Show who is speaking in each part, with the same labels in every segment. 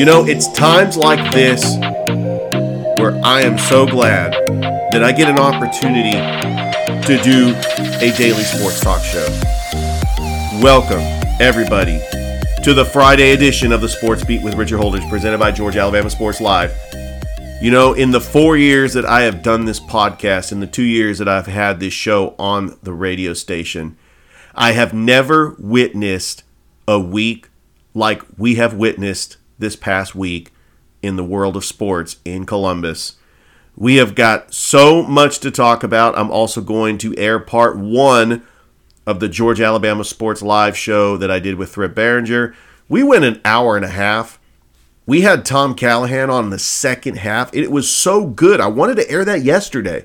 Speaker 1: You know, it's times like this where I am so glad that I get an opportunity to do a daily sports talk show. Welcome, everybody, to the Friday edition of the Sports Beat with Richard Holdridge, presented by Georgia Alabama Sports Live. You know, in the four years that I have done this podcast, in the two years that I've had this show on the radio station, I have never witnessed a week like we have witnessed this past week in the world of sports in Columbus. We have got so much to talk about. I'm also going to air part one of the Georgia Alabama Sports Live show that I did with Thrift Barringer. We went an hour and a half. We had Tom Callahan on the second half. It was so good. I wanted to air that yesterday.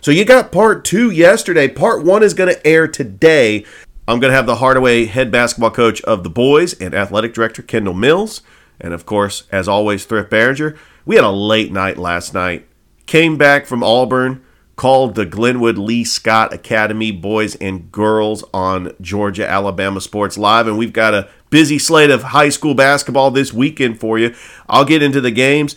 Speaker 1: So you got part two yesterday. Part one is going to air today. I'm going to have the Hardaway head basketball coach of the boys and athletic director Kendall Mills. And of course, as always, Thrift Barringer. We had a late night last night. Came back from Auburn, called the Glenwood Lee Scott Academy boys and girls on Georgia Alabama Sports Live. And we've got a busy slate of high school basketball this weekend for you. I'll get into the games.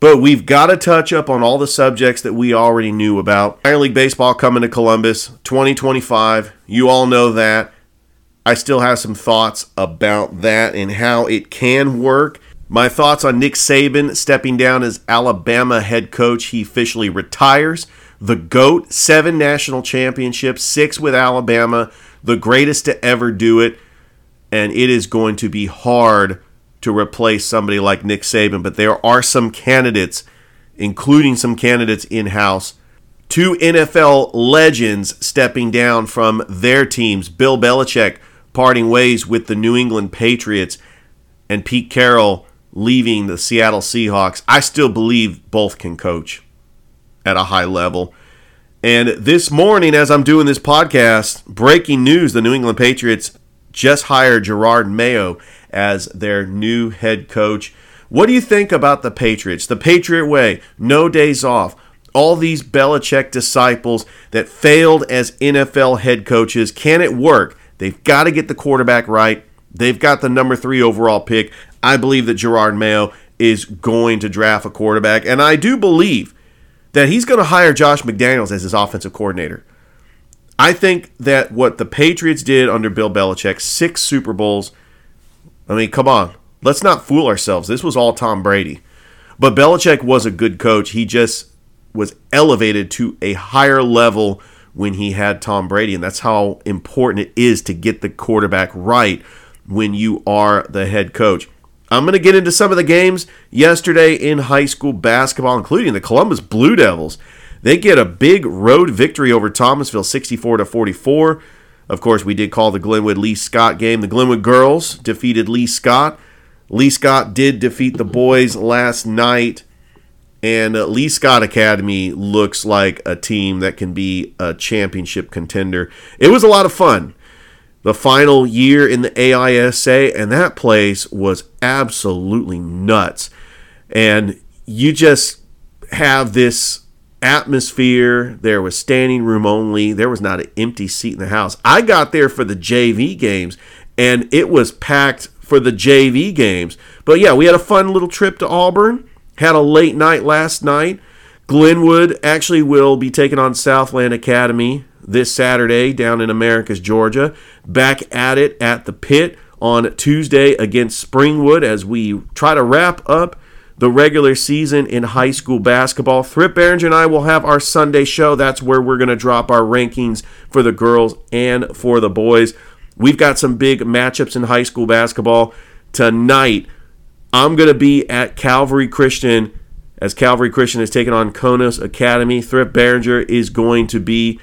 Speaker 1: But we've got to touch up on all the subjects that we already knew about. Minor League Baseball coming to Columbus 2025. You all know that. I still have some thoughts about that and how it can work. My thoughts on Nick Saban stepping down as Alabama head coach. He officially retires. The GOAT, seven national championships, six with Alabama, the greatest to ever do it. And it is going to be hard to replace somebody like Nick Saban. But there are some candidates, including some candidates in house. Two NFL legends stepping down from their teams. Bill Belichick parting ways with the New England Patriots and Pete Carroll leaving the Seattle Seahawks. I still believe both can coach at a high level. And this morning, as I'm doing this podcast, breaking news the New England Patriots just hired Jerod Mayo as their new head coach. What do you think about the Patriots? The Patriot way, no days off. All these Belichick disciples that failed as NFL head coaches, can it work? They've got to get the quarterback right. They've got the number three overall pick. I believe that Jerod Mayo is going to draft a quarterback, and I do believe that he's going to hire Josh McDaniels as his offensive coordinator. I think that what the Patriots did under Bill Belichick, six Super Bowls, I mean, come on. Let's not fool ourselves. This was all Tom Brady. But Belichick was a good coach. He just was elevated to a higher level when he had Tom Brady. And that's how important it is to get the quarterback right when you are the head coach. I'm going to get into some of the games yesterday in high school basketball, including the Columbus Blue Devils. They get a big road victory over Thomasville, 64 to 44. Of course, we did call the Glenwood Lee Scott game. The Glenwood girls defeated Lee Scott. Lee Scott did defeat the boys last night and uh, Lee Scott Academy looks like a team that can be a championship contender. It was a lot of fun. The final year in the AISA, and that place was absolutely nuts. And you just have this atmosphere. There was standing room only. There was not an empty seat in the house. I got there for the JV games, and it was packed for the JV games. But yeah, we had a fun little trip to Auburn had a late night last night. Glenwood actually will be taking on Southland Academy this Saturday down in Americus, Georgia. Back at it at the pit on Tuesday against Springwood as we try to wrap up the regular season in high school basketball. Thrift Behringer and I will have our Sunday show. That's where we're going to drop our rankings for the girls and for the boys. We've got some big matchups in high school basketball. Tonight, I'm going to be at Calvary Christian as Calvary Christian is taking on Konos Academy. Thrift Behringer is going to be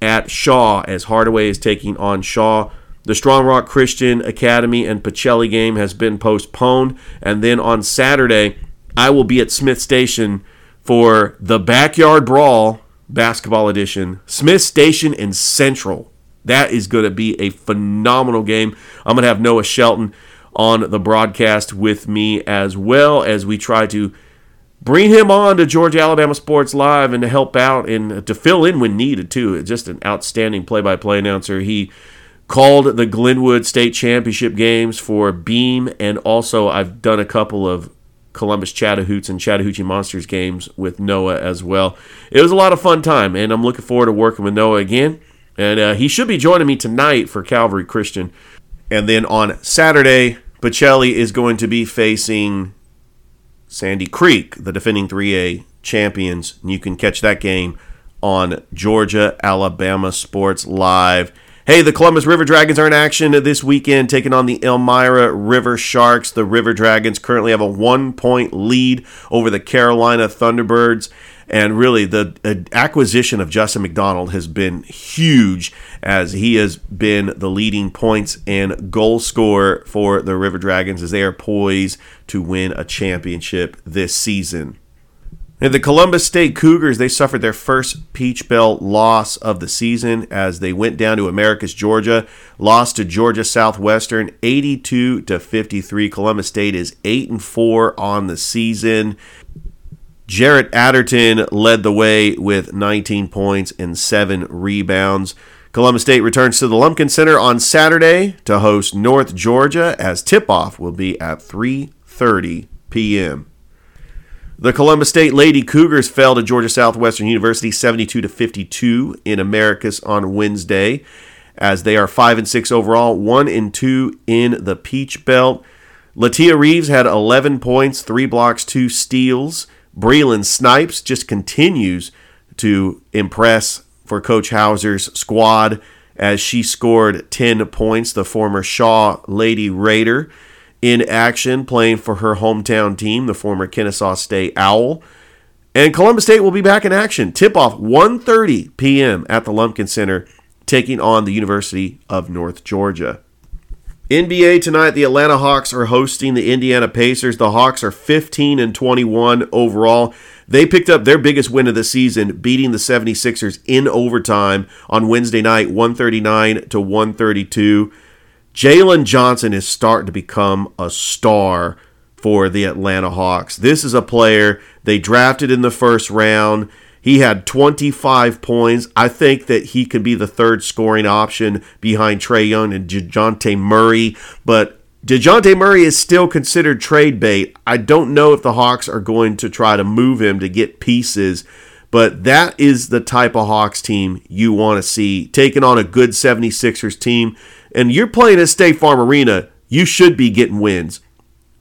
Speaker 1: at Shaw as Hardaway is taking on Shaw. The Strong Rock Christian Academy and Pacelli game has been postponed. And then on Saturday, I will be at Smith Station for the Backyard Brawl basketball edition. Smith Station and Central. That is going to be a phenomenal game. I'm going to have Noah Shelton on the broadcast with me as well as we try to bring him on to Georgia Alabama Sports Live and to help out and to fill in when needed too. Just an outstanding play-by-play announcer. He called the Glenwood State Championship games for Beam, and also I've done a couple of Columbus Chattahoochee and Chattahoochee Monsters games with Noah as well. It was a lot of fun time, and I'm looking forward to working with Noah again. And uh, he should be joining me tonight for Calvary Christian. And then on Saturday, Pacelli is going to be facing Sandy Creek, the defending 3A champions. And you can catch that game on Georgia Alabama Sports Live. Hey, the Columbus River Dragons are in action this weekend, taking on the Elmira River Sharks. The River Dragons currently have a one point lead over the Carolina Thunderbirds. And really, the uh, acquisition of Justin McDonald has been huge as he has been the leading points and goal scorer for the River Dragons as they are poised to win a championship this season. And the Columbus State Cougars, they suffered their first Peach Belt loss of the season as they went down to Americus Georgia, lost to Georgia Southwestern 82 to 53. Columbus State is 8 and 4 on the season. Jarrett Adderton led the way with 19 points and 7 rebounds. Columbus State returns to the Lumpkin Center on Saturday to host North Georgia as tip-off will be at 3:30 p.m. The Columbus State Lady Cougars fell to Georgia Southwestern University 72 to 52 in Americus on Wednesday as they are 5 and 6 overall, 1 and 2 in the Peach Belt. Latia Reeves had 11 points, 3 blocks, 2 steals. Breland Snipes just continues to impress for Coach Hauser's squad as she scored 10 points, the former Shaw Lady Raider in action playing for her hometown team, the former Kennesaw State Owl. And Columbus State will be back in action. Tip off 1:30 p.m. at the Lumpkin Center taking on the University of North Georgia. NBA tonight, the Atlanta Hawks are hosting the Indiana Pacers. The Hawks are 15 and 21 overall. They picked up their biggest win of the season, beating the 76ers in overtime on Wednesday night, 139 to 132. Jalen Johnson is starting to become a star for the Atlanta Hawks. This is a player they drafted in the first round. He had 25 points. I think that he could be the third scoring option behind Trae Young and DeJounte Murray, but DeJounte Murray is still considered trade bait. I don't know if the Hawks are going to try to move him to get pieces, but that is the type of Hawks team you want to see taking on a good 76ers team. And you're playing at State Farm Arena, you should be getting wins.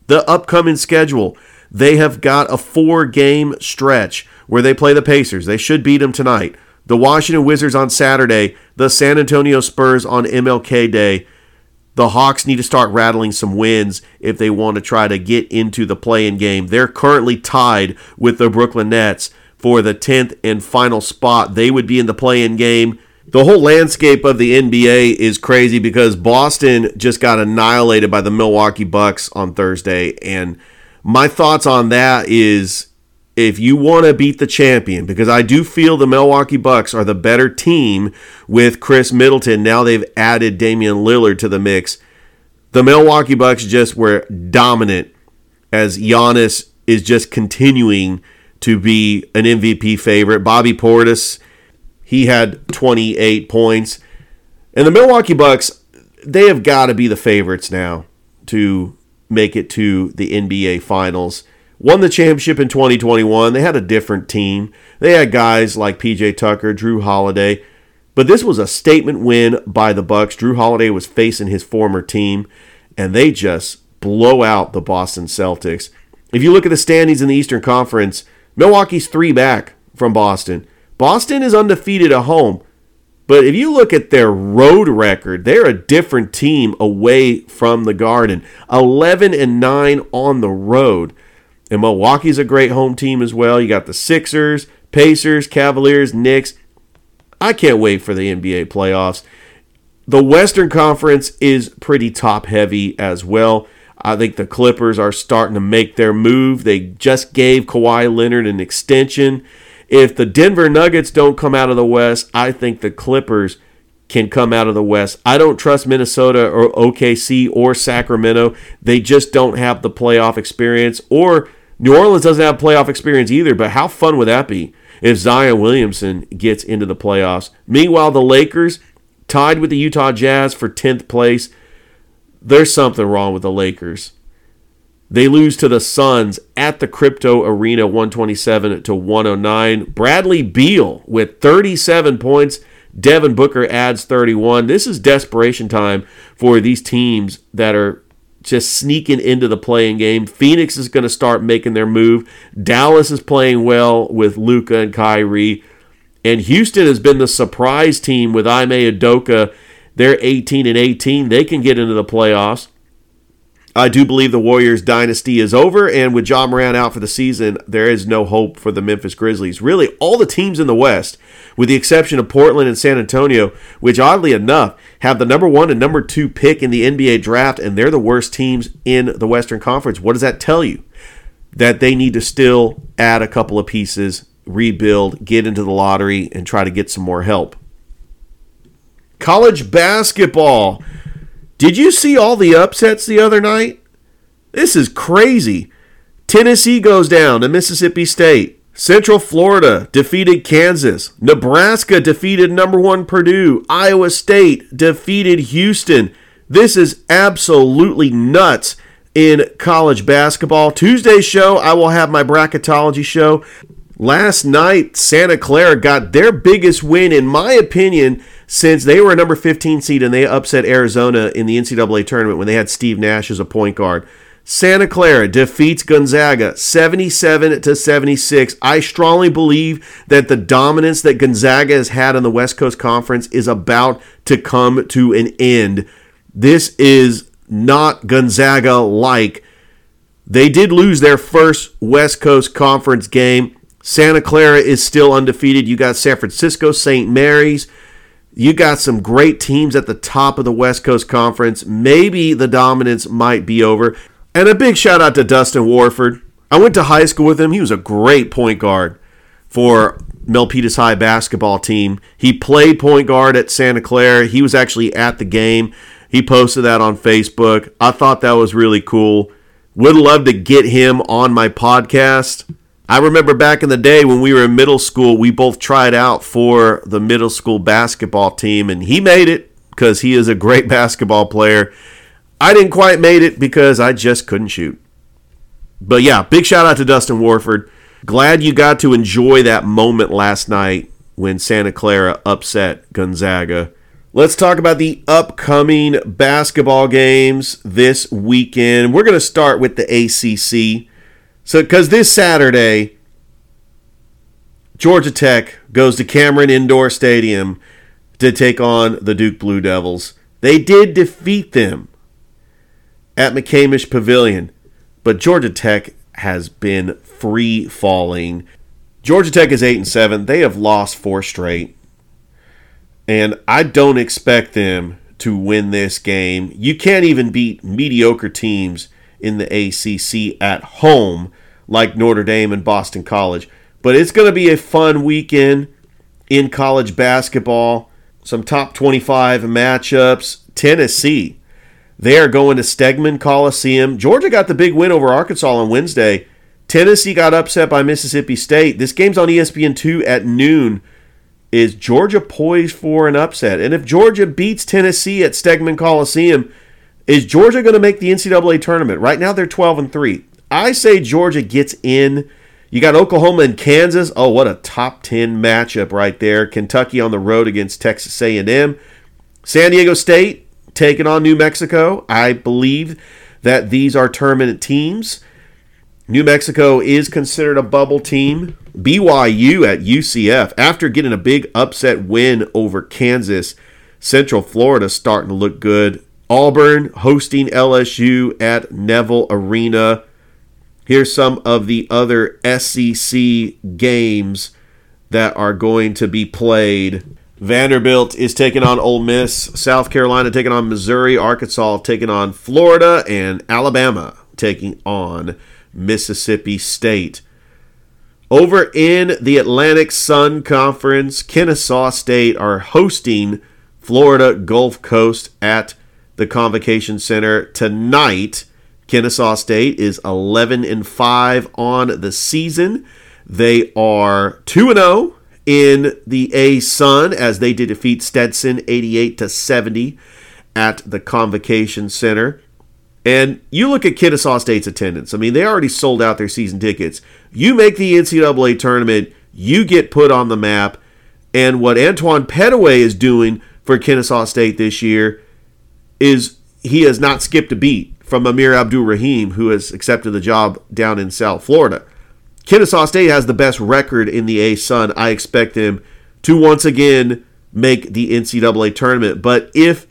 Speaker 1: The upcoming schedule, they have got a four game stretch where they play the Pacers. They should beat them tonight. The Washington Wizards on Saturday, the San Antonio Spurs on MLK Day. The Hawks need to start rattling some wins if they want to try to get into the play-in game. They're currently tied with the Brooklyn Nets for the 10th and final spot. They would be in the play-in game. The whole landscape of the NBA is crazy because Boston just got annihilated by the Milwaukee Bucks on Thursday and my thoughts on that is if you want to beat the champion, because I do feel the Milwaukee Bucks are the better team with Khris Middleton. Now they've added Damian Lillard to the mix. The Milwaukee Bucks just were dominant as Giannis is just continuing to be an MVP favorite. Bobby Portis, he had 28 points. And the Milwaukee Bucks, they have got to be the favorites now to make it to the NBA Finals won the championship in 2021. They had a different team. They had guys like PJ Tucker, Jrue Holiday, but this was a statement win by the Bucks. Jrue Holiday was facing his former team, and they just blow out the Boston Celtics. If you look at the standings in the Eastern Conference, Milwaukee's three back from Boston. Boston is undefeated at home. But if you look at their road record, they're a different team away from the Garden. 11 and 9 on the road. And Milwaukee's a great home team as well. You got the Sixers, Pacers, Cavaliers, Knicks. I can't wait for the NBA playoffs. The Western Conference is pretty top heavy as well. I think the Clippers are starting to make their move. They just gave Kawhi Leonard an extension. If the Denver Nuggets don't come out of the West, I think the Clippers can come out of the West. I don't trust Minnesota or OKC or Sacramento. They just don't have the playoff experience. Or New Orleans doesn't have playoff experience either. But how fun would that be if Zion Williamson gets into the playoffs? Meanwhile, the Lakers tied with the Utah Jazz for 10th place. There's something wrong with the Lakers. They lose to the Suns at the Crypto Arena 127 to 109. Bradley Beal with 37 points. Devin Booker adds 31. This is desperation time for these teams that are just sneaking into the play-in game. Phoenix is going to start making their move. Dallas is playing well with Luka and Kyrie. And Houston has been the surprise team with Ime Udoka. They're 18 and 18. They can get into the playoffs. I do believe the Warriors dynasty is over, and with Ja Morant out for the season, there is no hope for the Memphis Grizzlies. Really, all the teams in the West, with the exception of Portland and San Antonio, which oddly enough have the number one and number two pick in the NBA draft, and they're the worst teams in the Western Conference. What does that tell you? That they need to still add a couple of pieces, rebuild, get into the lottery, and try to get some more help. College basketball. Did you see all the upsets the other night? This is crazy. Tennessee goes down to Mississippi State. Central Florida defeated Kansas. Nebraska defeated number one Purdue. Iowa State defeated Houston. This is absolutely nuts in college basketball. Tuesday's show, I will have my bracketology show. Last night, Santa Clara got their biggest win, in my opinion, since they were a number 15 seed and they upset Arizona in the NCAA tournament when they had Steve Nash as a point guard. Santa Clara defeats Gonzaga 77 to 76. I strongly believe that the dominance that Gonzaga has had in the West Coast Conference is about to come to an end. This is not Gonzaga like. They did lose their first West Coast Conference game. Santa Clara is still undefeated. You got San Francisco, St. Mary's. You got some great teams at the top of the West Coast Conference. Maybe the dominance might be over. And a big shout out to Dustin Warford. I went to high school with him. He was a great point guard for Milpitas High basketball team. He played point guard at Santa Clara. He was actually at the game. He posted that on Facebook. I thought that was really cool. Would love to get him on my podcast. I remember back in the day when we were in middle school, we both tried out for the middle school basketball team, and he made it because he is a great basketball player. I didn't quite made it because I just couldn't shoot. But yeah, big shout out to Dustin Warford. Glad you got to enjoy that moment last night when Santa Clara upset Gonzaga. Let's talk about the upcoming basketball games this weekend. We're going to start with the ACC. So, because this Saturday, Georgia Tech goes to Cameron Indoor Stadium to take on the Duke Blue Devils. They did defeat them at McCamish Pavilion, but Georgia Tech has been free falling. Georgia Tech is 8 and 7. They have lost four straight. And I don't expect them to win this game. You can't even beat mediocre teams in the ACC at home like Notre Dame and Boston College. But it's going to be a fun weekend in college basketball. Some top 25 matchups. Tennessee, they are going to Stegeman Coliseum. Georgia got the big win over Arkansas on Wednesday. Tennessee got upset by Mississippi State. This game's on ESPN2 at noon. Is Georgia poised for an upset? And if Georgia beats Tennessee at Stegeman Coliseum, is Georgia going to make the NCAA tournament? Right now they're 12 and 3. I say Georgia gets in. You got Oklahoma and Kansas. Oh, what a top 10 matchup right there. Kentucky on the road against Texas A&M. San Diego State taking on New Mexico. I believe that these are tournament teams. New Mexico is considered a bubble team. BYU at UCF, after getting a big upset win over Kansas, Central Florida starting to look good. Auburn hosting LSU at Neville Arena. Here's some of the other SEC games that are going to be played. Vanderbilt is taking on Ole Miss, South Carolina taking on Missouri, Arkansas taking on Florida, and Alabama taking on Mississippi State. Over in the Atlantic Sun Conference, Kennesaw State are hosting Florida Gulf Coast at the Convocation Center tonight. Kennesaw State is 11 and 5 on the season. They are 2 and 0 in the A Sun as they did defeat Stetson 88 to 70 at the Convocation Center. And you look at Kennesaw State's attendance. I mean, they already sold out their season tickets. You make the NCAA tournament, you get put on the map. And what Antoine Pettway is doing for Kennesaw State this year is he has not skipped a beat from Amir Abdur-Rahim, who has accepted the job down in South Florida. Kennesaw State has the best record in the A Sun. I expect them to once again make the NCAA tournament. But if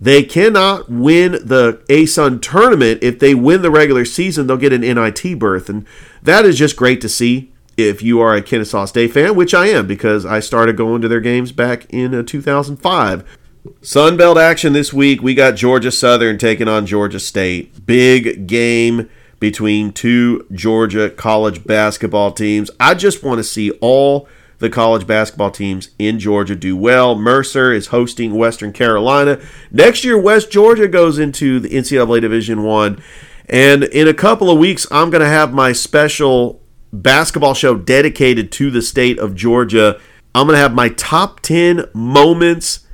Speaker 1: they cannot win the A Sun tournament. If they win the regular season, they'll get an NIT berth. And that is just great to see if you are a Kennesaw State fan, which I am because I started going to their games back in uh, 2005. Sunbelt action this week. We got Georgia Southern taking on Georgia State. Big game between two Georgia college basketball teams. I just want to see all the college basketball teams in Georgia do well. Mercer is hosting Western Carolina. Next year, West Georgia goes into the NCAA Division One. And in a couple of weeks, I'm going to have my special basketball show dedicated to the state of Georgia. I'm going to have my top 10 moments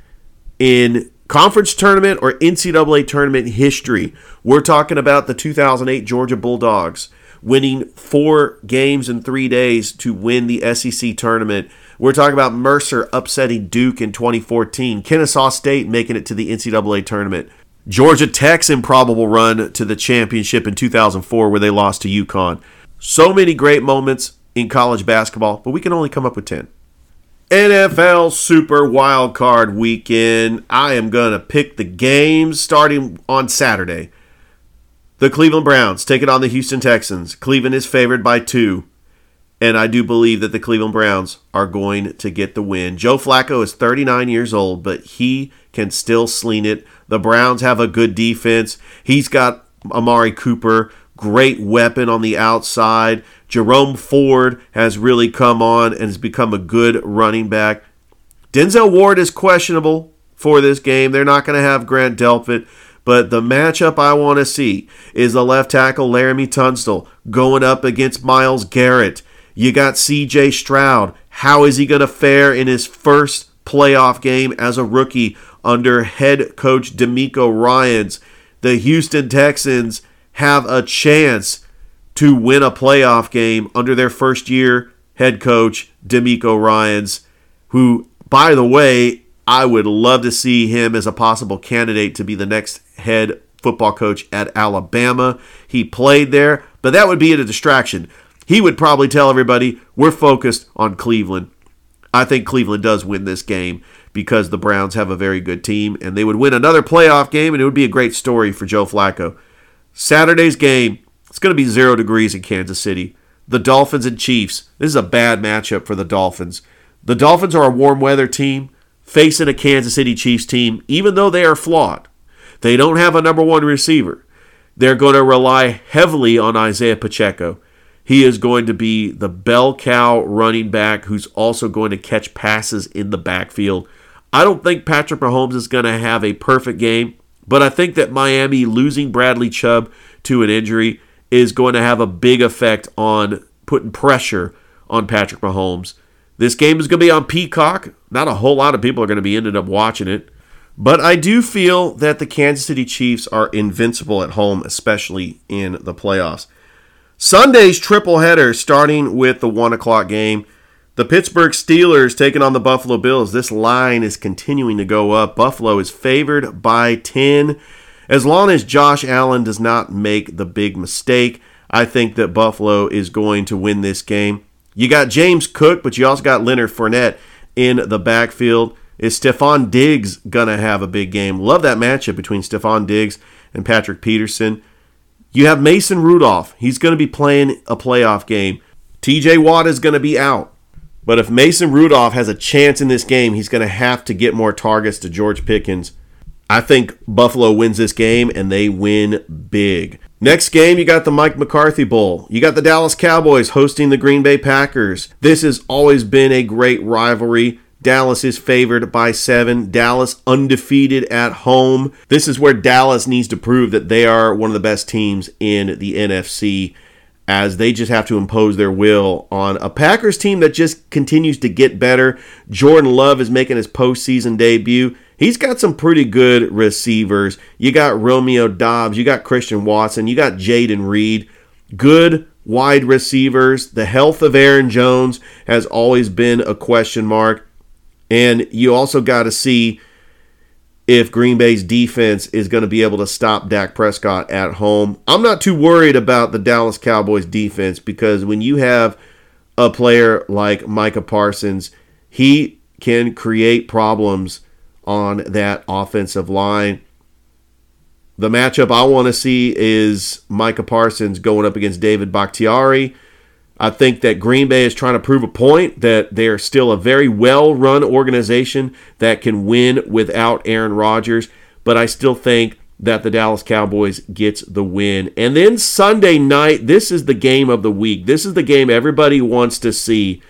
Speaker 1: in conference tournament or NCAA tournament history. We're talking about the 2008 Georgia Bulldogs winning four games in three days to win the SEC tournament. We're talking about Mercer upsetting Duke in 2014, Kennesaw State making it to the NCAA tournament, Georgia Tech's improbable run to the championship in 2004 where they lost to UConn. So many great moments in college basketball, but we can only come up with 10. NFL Super Wild Card Weekend. I am going to pick the games starting on Saturday. The Cleveland Browns take it on the Houston Texans. Cleveland is favored by two. And I do believe that the Cleveland Browns are going to get the win. Joe Flacco is 39 years old, but he can still sling it. The Browns have a good defense. He's got Amari Cooper, great weapon on the outside. Jerome Ford has really come on and has become a good running back. Denzel Ward is questionable for this game. They're not going to have Grant Delpit. But the matchup I want to see is the left tackle Laremy Tunsil going up against Myles Garrett. You got CJ Stroud. How is he going to fare in his first playoff game as a rookie under head coach DeMeco Ryans? The Houston Texans have a chance to win a playoff game under their first year head coach DeMeco Ryans, who, by the way, I would love to see him as a possible candidate to be the next head football coach at Alabama. He played there, but that would be a distraction. He would probably tell everybody, we're focused on Cleveland. I think Cleveland does win this game because the Browns have a very good team and they would win another playoff game and it would be a great story for Joe Flacco. Saturday's game, it's going to be zero degrees in Kansas City. The Dolphins and Chiefs. This is a bad matchup for the Dolphins. The Dolphins are a warm weather team facing a Kansas City Chiefs team, even though they are flawed. They don't have a number one receiver. They're going to rely heavily on Isaiah Pacheco. He is going to be the bell cow running back who's also going to catch passes in the backfield. I don't think Patrick Mahomes is going to have a perfect game, but I think that Miami losing Bradley Chubb to an injury is going to have a big effect on putting pressure on Patrick Mahomes. This game is going to be on Peacock. Not a whole lot of people are going to be ended up watching it. But I do feel that the Kansas City Chiefs are invincible at home, especially in the playoffs. Sunday's triple header starting with the 1 o'clock game. The Pittsburgh Steelers taking on the Buffalo Bills. This line is continuing to go up. Buffalo is favored by 10. As long as Josh Allen does not make the big mistake, I think that Buffalo is going to win this game. You got James Cook, but you also got Leonard Fournette in the backfield. Is Stefon Diggs going to have a big game? Love that matchup between Stefon Diggs and Patrick Peterson. You have Mason Rudolph. He's going to be playing a playoff game. TJ Watt is going to be out. But if Mason Rudolph has a chance in this game, he's going to have to get more targets to George Pickens. I think Buffalo wins this game and they win big. Next game, you got the Mike McCarthy Bowl. You got the Dallas Cowboys hosting the Green Bay Packers. This has always been a great rivalry. Dallas is favored by seven. Dallas undefeated at home. This is where Dallas needs to prove that they are one of the best teams in the NFC as they just have to impose their will on a Packers team that just continues to get better. Jordan Love is making his postseason debut. He's got some pretty good receivers. You got Romeo Doubs, you got Christian Watson, you got Jayden Reed. Good wide receivers. The health of Aaron Jones has always been a question mark. And you also got to see if Green Bay's defense is going to be able to stop Dak Prescott at home. I'm not too worried about the Dallas Cowboys defense because when you have a player like Micah Parsons, he can create problems on that offensive line. The matchup I want to see is Micah Parsons going up against David Bakhtiari. I think that Green Bay is trying to prove a point that they are still a very well run organization that can win without Aaron Rodgers. But I still think that the Dallas Cowboys gets the win. And then Sunday night, this is the game of the week. This is the game everybody wants to see.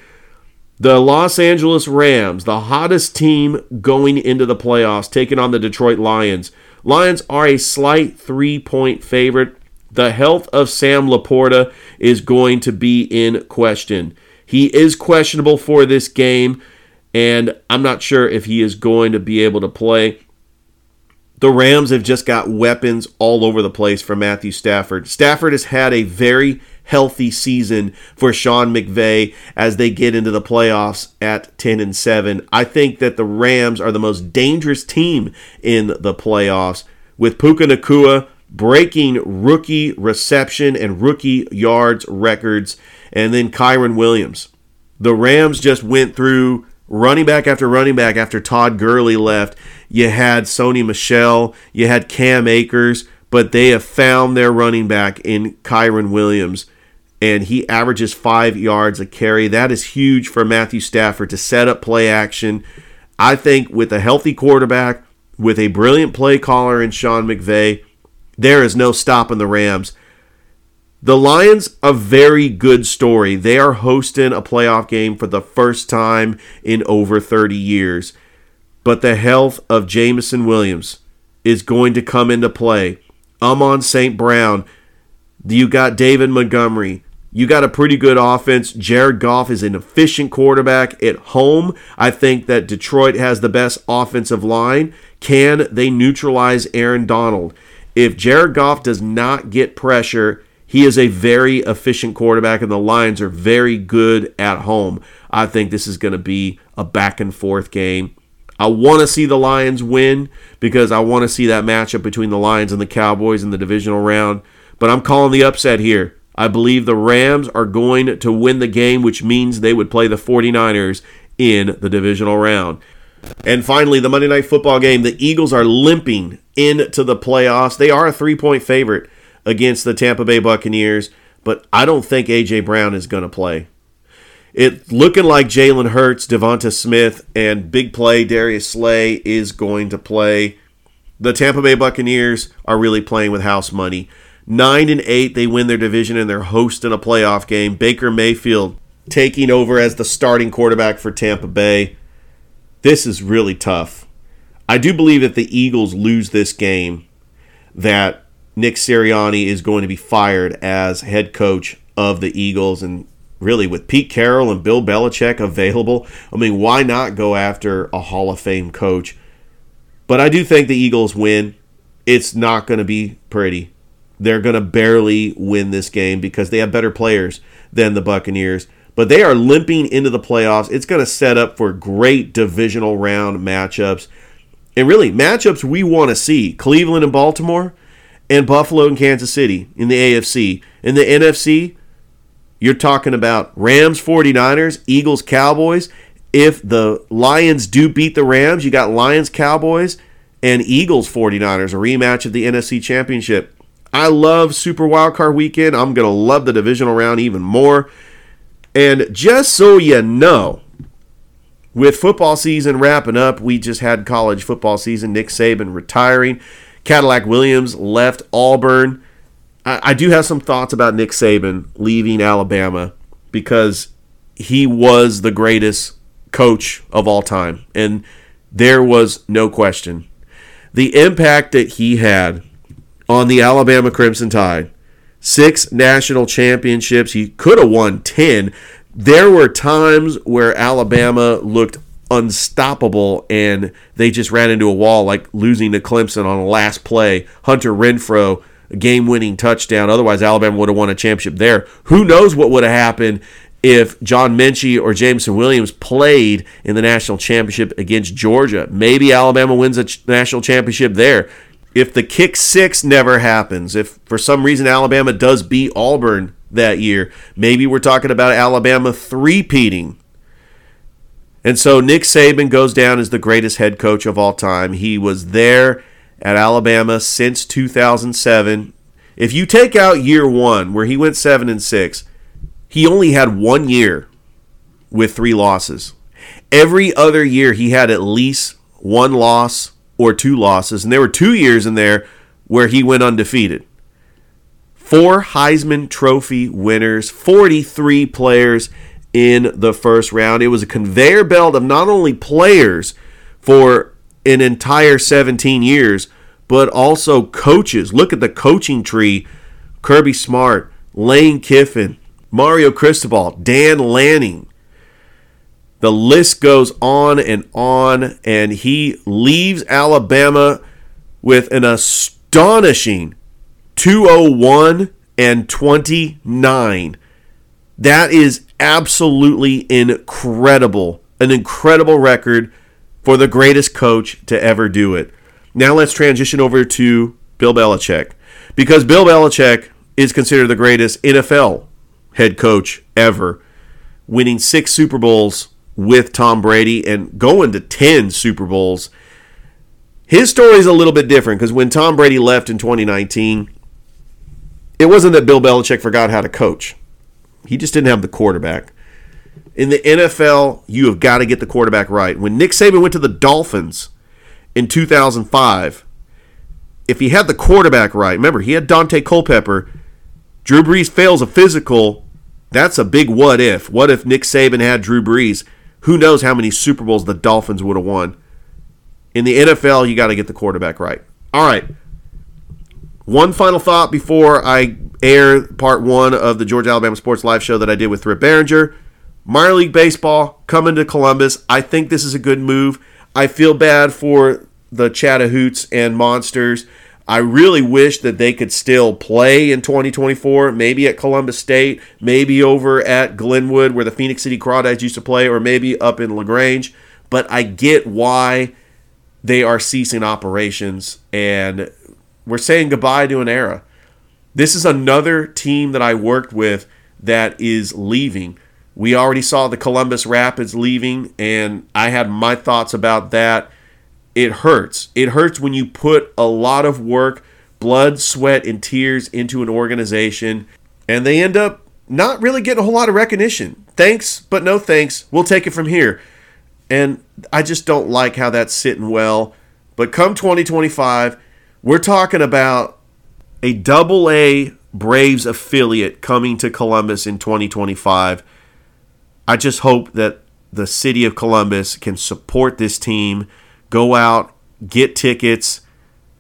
Speaker 1: The Los Angeles Rams, the hottest team going into the playoffs, taking on the Detroit Lions. Lions are a slight three point favorite the health of Sam Laporta is going to be in question. He is questionable for this game, and I'm not sure if he is going to be able to play. The Rams have just got weapons all over the place for Matthew Stafford. Stafford has had a very healthy season for Sean McVay as they get into the playoffs at 10 and 7. I think that the Rams are the most dangerous team in the playoffs with Puka Nacua breaking rookie reception and rookie yards records, and then Kyren Williams. The Rams just went through running back after running back after Todd Gurley left. You had Sony Michel, you had Cam Akers, but they have found their running back in Kyren Williams, and he averages five yards a carry. That is huge for Matthew Stafford to set up play action. I think with a healthy quarterback, with a brilliant play caller in Sean McVay, there is no stopping the Rams. The Lions, a very good story. They are hosting a playoff game for the first time in over 30 years. But the health of Jameson Williams is going to come into play. Amon St. Brown. You got David Montgomery. You got a pretty good offense. Jared Goff is an efficient quarterback at home. I think that Detroit has the best offensive line. Can they neutralize Aaron Donald? If Jared Goff does not get pressure, he is a very efficient quarterback, and the Lions are very good at home. I think this is going to be a back and forth game. I want to see the Lions win because I want to see that matchup between the Lions and the Cowboys in the divisional round. But I'm calling the upset here. I believe the Rams are going to win the game, which means they would play the 49ers in the divisional round. And finally, the Monday Night Football game. The Eagles are limping into the playoffs. They are a three point favorite against the Tampa Bay Buccaneers, but I don't think A.J. Brown is going to play. It looking like Jalen Hurts, Devonta Smith, and big play Darius Slay is going to play. The Tampa Bay Buccaneers are really playing with house money. Nine and eight, they win their division and they're hosting a playoff game. Baker Mayfield taking over as the starting quarterback for Tampa Bay. This is really tough. I do believe if the Eagles lose this game, that Nick Sirianni is going to be fired as head coach of the Eagles. And really, with Pete Carroll and Bill Belichick available, I mean, why not go after a Hall of Fame coach? But I do think the Eagles win. It's not going to be pretty. They're going to barely win this game because they have better players than the Buccaneers but they are limping into the playoffs. It's going to set up for great divisional round matchups. And really, matchups we want to see Cleveland and Baltimore and Buffalo and Kansas City in the AFC. In the NFC, you're talking about Rams 49ers, Eagles Cowboys. If the Lions do beat the Rams, you got Lions Cowboys and Eagles 49ers, a rematch of the NFC Championship. I love Super Wildcard Weekend. I'm going to love the divisional round even more. And just so you know, with football season wrapping up, we just had college football season. Nick Saban retiring. Cadillac Williams left Auburn. I, I do have some thoughts about Nick Saban leaving Alabama because he was the greatest coach of all time. And there was no question. The impact that he had on the Alabama Crimson Tide, six national championships, he could have won 10. There were times where Alabama looked unstoppable and they just ran into a wall like losing to Clemson on a last play. Hunter Renfrow, game winning touchdown. Otherwise, Alabama would have won a championship there. Who knows what would have happened if John Metchie or Jameson Williams played in the national championship against Georgia? Maybe Alabama wins a national championship there. If the kick six never happens, if for some reason Alabama does beat Auburn that year, maybe we're talking about Alabama three-peating and so Nick Saban goes down as the greatest head coach of all time. He was there at Alabama since 2007. If you take out year one, where he went seven and six, he only had one year with three losses. Every other year, he had at least one loss or two losses, and there were two years in there where he went undefeated. Four Heisman Trophy winners, 43 players in the first round. It was a conveyor belt of not only players for an entire 17 years, but also coaches. Look at the coaching tree Kirby Smart, Lane Kiffin, Mario Cristobal, Dan Lanning. The list goes on and on, and he leaves Alabama with an astonishing 201 and 29. That is absolutely incredible. An incredible record for the greatest coach to ever do it. Now let's transition over to Bill Belichick. Because Bill Belichick is considered the greatest NFL head coach ever, winning six Super Bowls with Tom Brady and going to 10 Super Bowls. His story is a little bit different because when Tom Brady left in 2019, it wasn't that Bill Belichick forgot how to coach. He just didn't have the quarterback. In the NFL, you have got to get the quarterback right. When Nick Saban went to the Dolphins in 2005, if he had the quarterback right, remember, he had Daunte Culpepper. Drew Brees fails a physical. That's a big what if. What if Nick Saban had Drew Brees? Who knows how many Super Bowls the Dolphins would have won? In the NFL, you got to get the quarterback right. All right. One final thought before I air part one of the Georgia Alabama Sports Live show that I did with Rip Barringer. Minor League Baseball coming to Columbus. I think this is a good move. I feel bad for the Chattahoots and Monsters. I really wish that they could still play in 2024, maybe at Columbus State, maybe over at Glenwood where the Phenix City Crawdads used to play, or maybe up in LaGrange. But I get why they are ceasing operations and we're saying goodbye to an era. This is another team that I worked with that is leaving. We already saw the Columbus Rapids leaving, and I had my thoughts about that. It hurts. It hurts when you put a lot of work, blood, sweat, and tears into an organization, and they end up not really getting a whole lot of recognition. Thanks, but no thanks. We'll take it from here. And I just don't like how that's sitting well. But come 2025, we're talking about a double A Braves affiliate coming to Columbus in 2025. I just hope that the city of Columbus can support this team, go out, get tickets,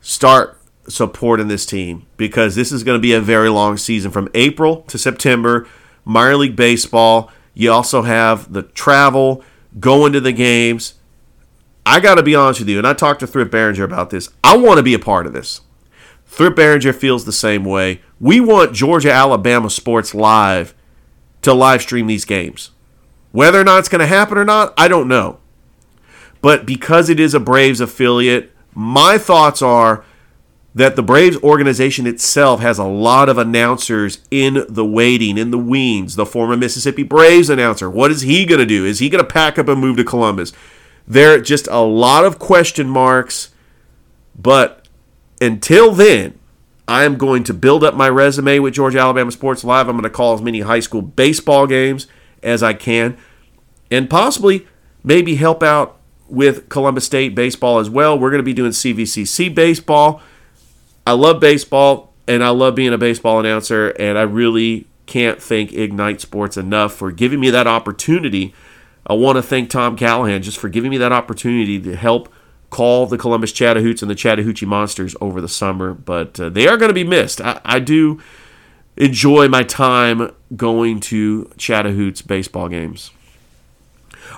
Speaker 1: start supporting this team because this is going to be a very long season from April to September. Minor League Baseball. You also have the travel, going to the games. I got to be honest with you, and I talked to Thrift Barringer about this. I want to be a part of this. Thrift Barringer feels the same way. We want Georgia Alabama Sports Live to live stream these games. Whether or not it's going to happen or not, I don't know. But because it is a Braves affiliate, my thoughts are that the Braves organization itself has a lot of announcers in the waiting, in the wings. The former Mississippi Braves announcer, what is he going to do? Is he going to pack up and move to Columbus? There are just a lot of question marks, but until then, I am going to build up my resume with Georgia Alabama Sports Live. I'm going to call as many high school baseball games as I can and possibly maybe help out with Columbus State baseball as well. We're going to be doing CVCC baseball. I love baseball and I love being a baseball announcer, and I really can't thank Ignite Sports enough for giving me that opportunity. I want to thank Tom Callahan just for giving me that opportunity to help call the Columbus Chattahoots and the Chattahoochee Monsters over the summer, but uh, they are going to be missed. I, I do enjoy my time going to Chattahoots baseball games.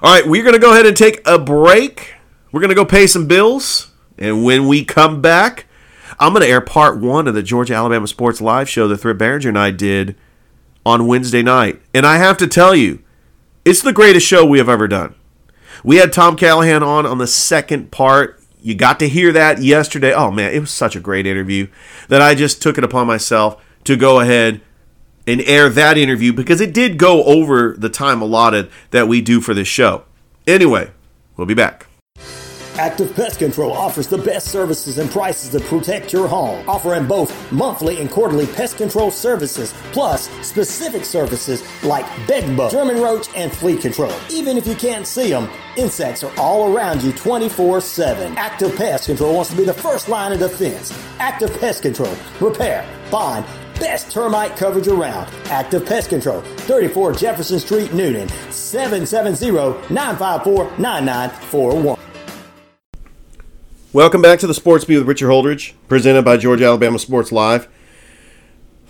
Speaker 1: All right, we're going to go ahead and take a break. We're going to go pay some bills. And when we come back, I'm going to air part one of the Georgia Alabama Sports Live show that Thrift Barringer and I did on Wednesday night. And I have to tell you, it's the greatest show we have ever done. We had Tom Callahan on on the second part. You got to hear that yesterday. Oh, man, it was such a great interview that I just took it upon myself to go ahead and air that interview because it did go over the time allotted that we do for this show. Anyway, we'll be back.
Speaker 2: Active Pest Control offers the best services and prices to protect your home, offering both monthly and quarterly pest control services, plus specific services like bedbug, German roach, and flea control. Even if you can't see them, insects are all around you 24 7. Active Pest Control wants to be the first line of defense. Active Pest Control, repair, bond, best termite coverage around. Active Pest Control, 34 Jefferson Street, Newton, 770 954 9941.
Speaker 1: Welcome back to the Sports Beat with Richard Holdridge, presented by Georgia Alabama Sports Live.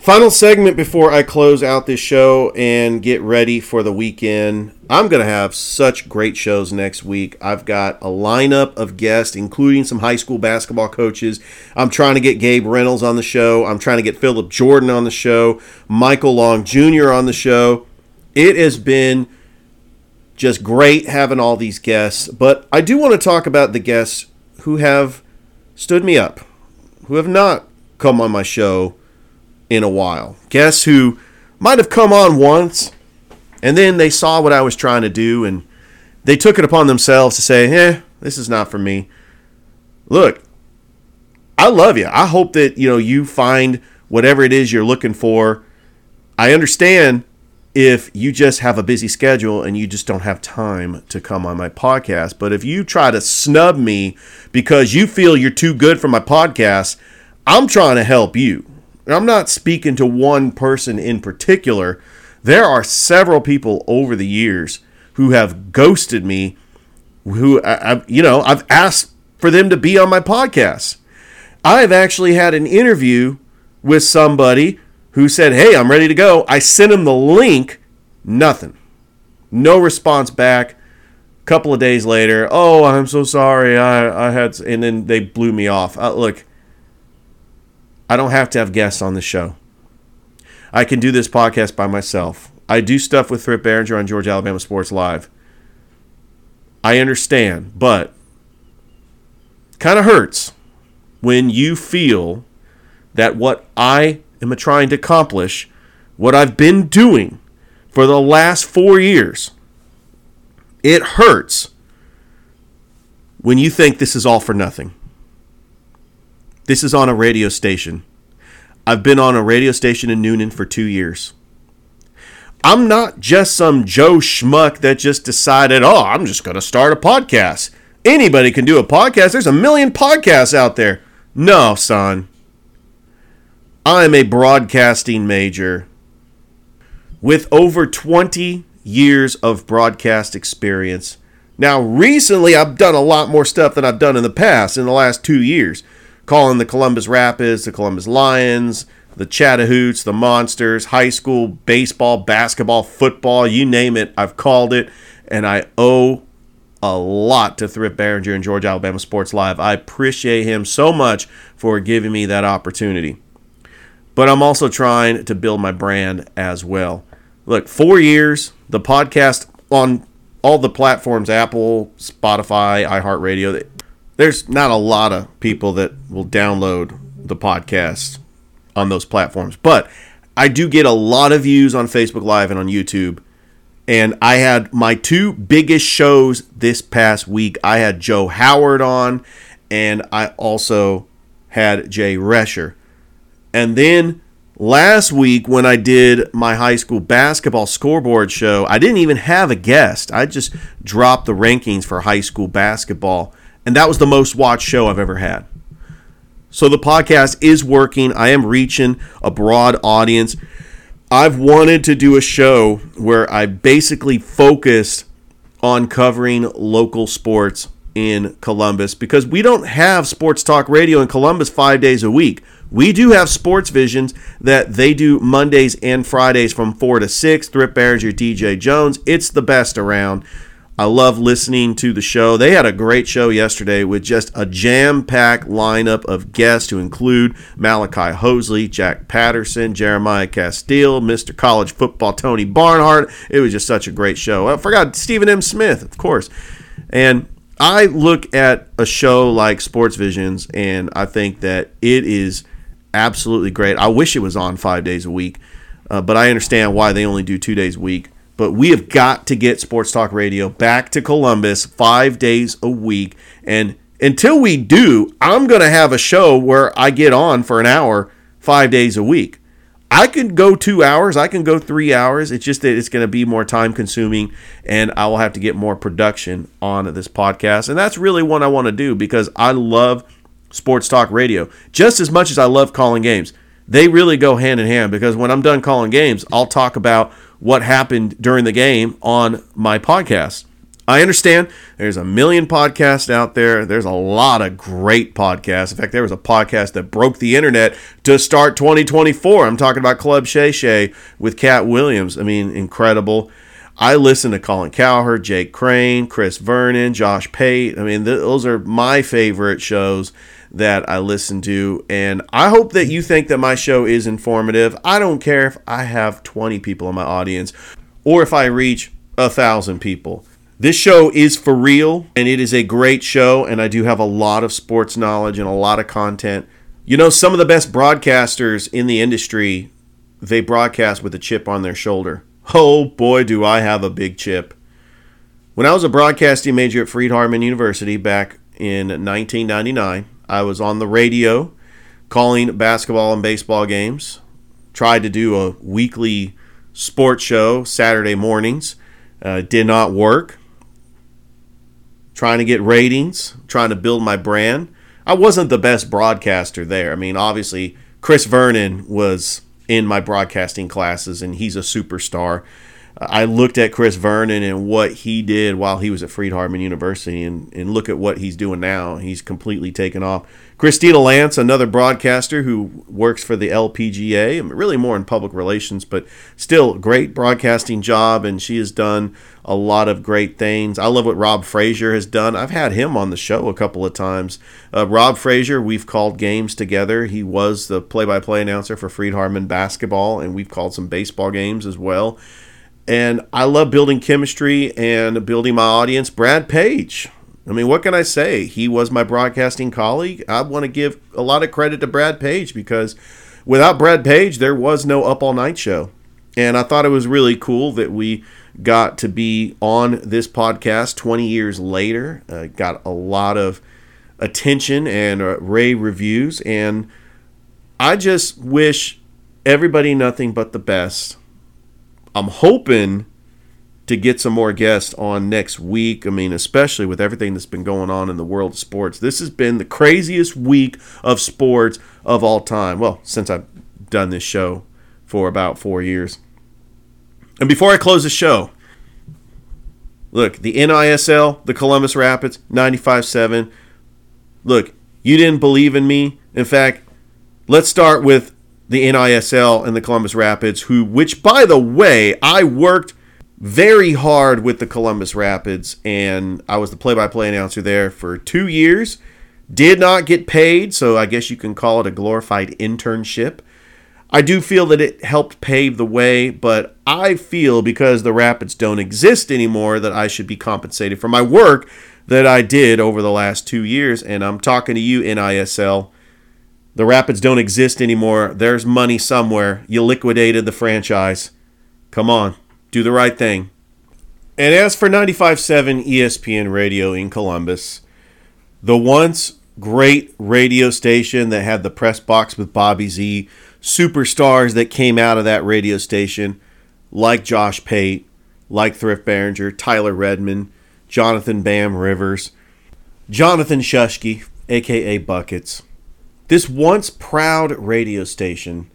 Speaker 1: Final segment before I close out this show and get ready for the weekend. I'm going to have such great shows next week. I've got a lineup of guests, including some high school basketball coaches. I'm trying to get Gabe Reynolds on the show. I'm trying to get Philip Jordan on the show, Michael Long Jr. on the show. It has been just great having all these guests, but I do want to talk about the guests who have stood me up, who have not come on my show in a while. Guests who might have come on once and then they saw what I was trying to do and they took it upon themselves to say, eh, this is not for me. Look, I love you. I hope that, you know, you find whatever it is you're looking for. I understand if you just have a busy schedule and you just don't have time to come on my podcast. But if you try to snub me because you feel you're too good for my podcast, I'm trying to help you. I'm not speaking to one person in particular. There are several people over the years who have ghosted me, who I, you know I've asked for them to be on my podcast. I've actually had an interview with somebody who said, Hey, I'm ready to go. I sent him the link, nothing. No response back. A couple of days later, oh, I'm so sorry. I, I had, and then they blew me off. Uh, look, I don't have to have guests on the show. I can do this podcast by myself. I do stuff with Thrift Barringer on Georgia Alabama Sports Live. I understand, but kind of hurts when you feel that what I am trying to accomplish, what I've been doing for the last four years, it hurts when you think this is all for nothing. This is on a radio station. I've been on a radio station in Newnan for two years. I'm not just some Joe schmuck that just decided, oh, I'm just going to start a podcast. Anybody can do a podcast. There's a million podcasts out there. No, son. I'm a broadcasting major with over 20 years of broadcast experience. Now, recently, I've done a lot more stuff than I've done in the past, in the last two years, calling the Columbus Rapids, the Columbus Lions, the Chattahoots, the Monsters, high school baseball, basketball, football, you name it, I've called it, and I owe a lot to Thrift Barringer and Georgia Alabama Sports Live. I appreciate him so much for giving me that opportunity. But I'm also trying to build my brand as well. Look, four years, the podcast on all the platforms Apple, Spotify, iHeartRadio. There's not a lot of people that will download the podcast on those platforms. But I do get a lot of views on Facebook Live and on YouTube. And I had my two biggest shows this past week. I had Joe Howard on, and I also had Jay Rescher. And then last week, when I did my high school basketball scoreboard show, I didn't even have a guest. I just dropped the rankings for high school basketball, and that was the most watched show I've ever had. So the podcast is working. I am reaching a broad audience. I've wanted to do a show where I basically focused on covering local sports in Columbus because we don't have sports talk radio in Columbus five days a week. We do have sports visions that they do Mondays and Fridays from 4 to 6. Thrift Barringer, DJ Jones. It's the best around. I love listening to the show. They had a great show yesterday with just a jam packed lineup of guests to include Malachi Hosley, Jack Patterson, Jeremiah Castille, Mr. College Football Tony Barnhart. It was just such a great show. I forgot Stephen M. Smith, of course. And I look at a show like Sports Visions and I think that it is absolutely great. I wish it was on five days a week, uh, but I understand why they only do two days a week. But we have got to get Sports Talk Radio back to Columbus five days a week. And until we do, I'm going to have a show where I get on for an hour five days a week. I can go two hours, I can go three hours. It's just that it's going to be more time consuming, and I will have to get more production on this podcast. And that's really what I want to do because I love sports talk radio just as much as I love calling games. They really go hand in hand because when I'm done calling games, I'll talk about what happened during the game on my podcast. I understand there's a million podcasts out there. There's a lot of great podcasts. In fact, there was a podcast that broke the internet to start 2024. I'm talking about Club Shay Shay with Katt Williams. I mean, incredible. I listen to Colin Cowherd, Jake Crane, Chris Vernon, Josh Pate. I mean, th- those are my favorite shows that I listen to. And I hope that you think that my show is informative. I don't care if I have 20 people in my audience or if I reach a thousand people. This show is for real and it is a great show. And I do have a lot of sports knowledge and a lot of content. You know, some of the best broadcasters in the industry, they broadcast with a chip on their shoulder. Oh boy, do I have a big chip. When I was a broadcasting major at Freed Hardeman University back in 1999, I was on the radio calling basketball and baseball games. Tried to do a weekly sports show Saturday mornings. Uh, did not work. Trying to get ratings, trying to build my brand. I wasn't the best broadcaster there. I mean, obviously, Chris Vernon was in my broadcasting classes, and he's a superstar. I looked at Chris Vernon and what he did while he was at Freed Hardeman University, and, and look at what he's doing now. He's completely taken off. Christina Lance, another broadcaster who works for the LPGA, really more in public relations, but still great broadcasting job, and she has done a lot of great things. I love what Rob Frazier has done. I've had him on the show a couple of times. Uh, Rob Frazier, we've called games together. He was the play-by-play announcer for Freed Hardeman basketball, and we've called some baseball games as well. And I love building chemistry and building my audience. Brad Page. I mean, what can I say? He was my broadcasting colleague. I want to give a lot of credit to Brad Page because without Brad Page, there was no Up All Night show. And I thought it was really cool that we got to be on this podcast 20 years later. Uh, got a lot of attention and uh, rave reviews. And I just wish everybody nothing but the best I'm hoping to get some more guests on next week. I mean, especially with everything that's been going on in the world of sports. This has been the craziest week of sports of all time. Well, since I've done this show for about four years. And before I close the show, look, the NISL, the Columbus Rapids, 95 7. Look, you didn't believe in me. In fact, let's start with the NISL and the Columbus Rapids, who, which by the way, I worked very hard with the Columbus Rapids, and I was the play by play announcer there for two years. Did not get paid, so I guess you can call it a glorified internship. I do feel that it helped pave the way, but I feel because the Rapids don't exist anymore that I should be compensated for my work that I did over the last two years. And I'm talking to you, NISL The Rapids don't exist anymore. There's money somewhere. You liquidated the franchise. Come on, do the right thing. And as for 95.7 ESPN Radio in Columbus, the once great radio station that had the press box with Bobby Z, superstars that came out of that radio station, like Josh Pate, like Thrift Barringer, Tyler Redman, Jonathan Bam Rivers, Jonathan Shushki, aka Buckets. This once proud radio station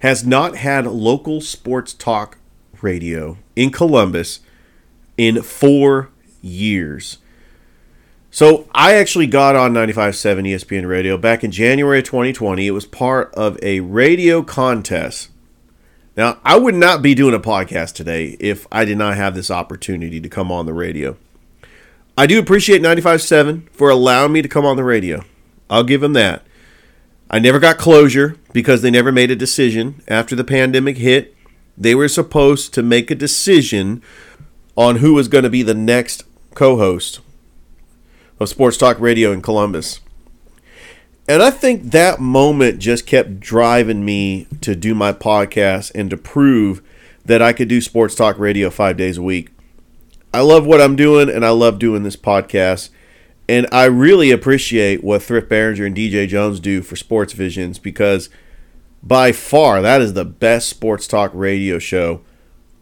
Speaker 1: has not had local sports talk radio in Columbus in four years. So I actually got on 95.7 ESPN radio back in January of 2020. It was part of a radio contest. Now, I would not be doing a podcast today if I did not have this opportunity to come on the radio. I do appreciate 95.7 for allowing me to come on the radio. I'll give them that. I never got closure because they never made a decision after the pandemic hit. They were supposed to make a decision on who was going to be the next co host of Sports Talk Radio in Columbus. And I think that moment just kept driving me to do my podcast and to prove that I could do Sports Talk Radio five days a week. I love what I'm doing and I love doing this podcast. And I really appreciate what Thrift Barringer and DJ Jones do for Sports Visions because by far that is the best sports talk radio show.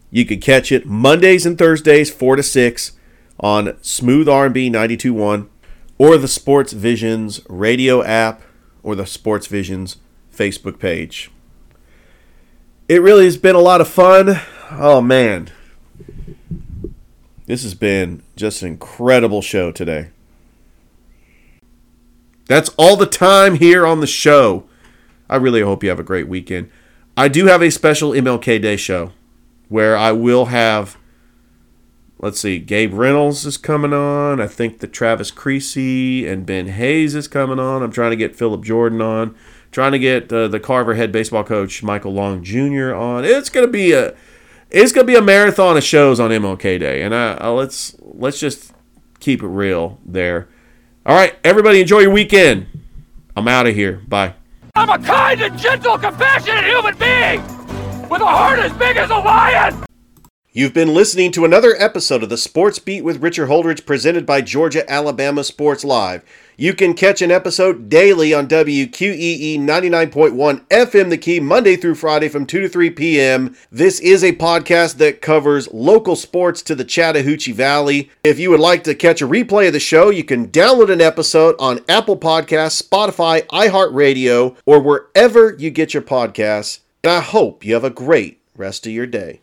Speaker 1: You could catch it Mondays and Thursdays, 4 to 6 on Smooth R&B 92.1 or the Sports Visions radio app or the Sports Visions Facebook page. It really has been a lot of fun. Oh man. This has been just an incredible show today. That's all the time here on the show. I really hope you have a great weekend. I do have a special MLK Day show where I will have, let's see, Gabe Reynolds is coming on. I think that Travis Creasy and Ben Hayes is coming on. I'm trying to get Philip Jordan on. Trying to get uh, the Carver head baseball coach Michael Long Jr. on. It's gonna be a, it's gonna be a marathon of shows on MLK Day, and I, I let's let's just keep it real there. All right, everybody, enjoy your weekend. I'm out of here. Bye.
Speaker 3: I'm a kind and gentle, compassionate human being with a heart as big as a lion.
Speaker 1: You've been listening to another episode of the Sports Beat with Richard Holdridge presented by Georgia Alabama Sports Live. You can catch an episode daily on WQEE 99.1 FM The Key Monday through Friday from 2 to 3 p.m. This is a podcast that covers local sports to the Chattahoochee Valley. If you would like to catch a replay of the show, you can download an episode on Apple Podcasts, Spotify, iHeartRadio, or wherever you get your podcasts. And I hope you have a great rest of your day.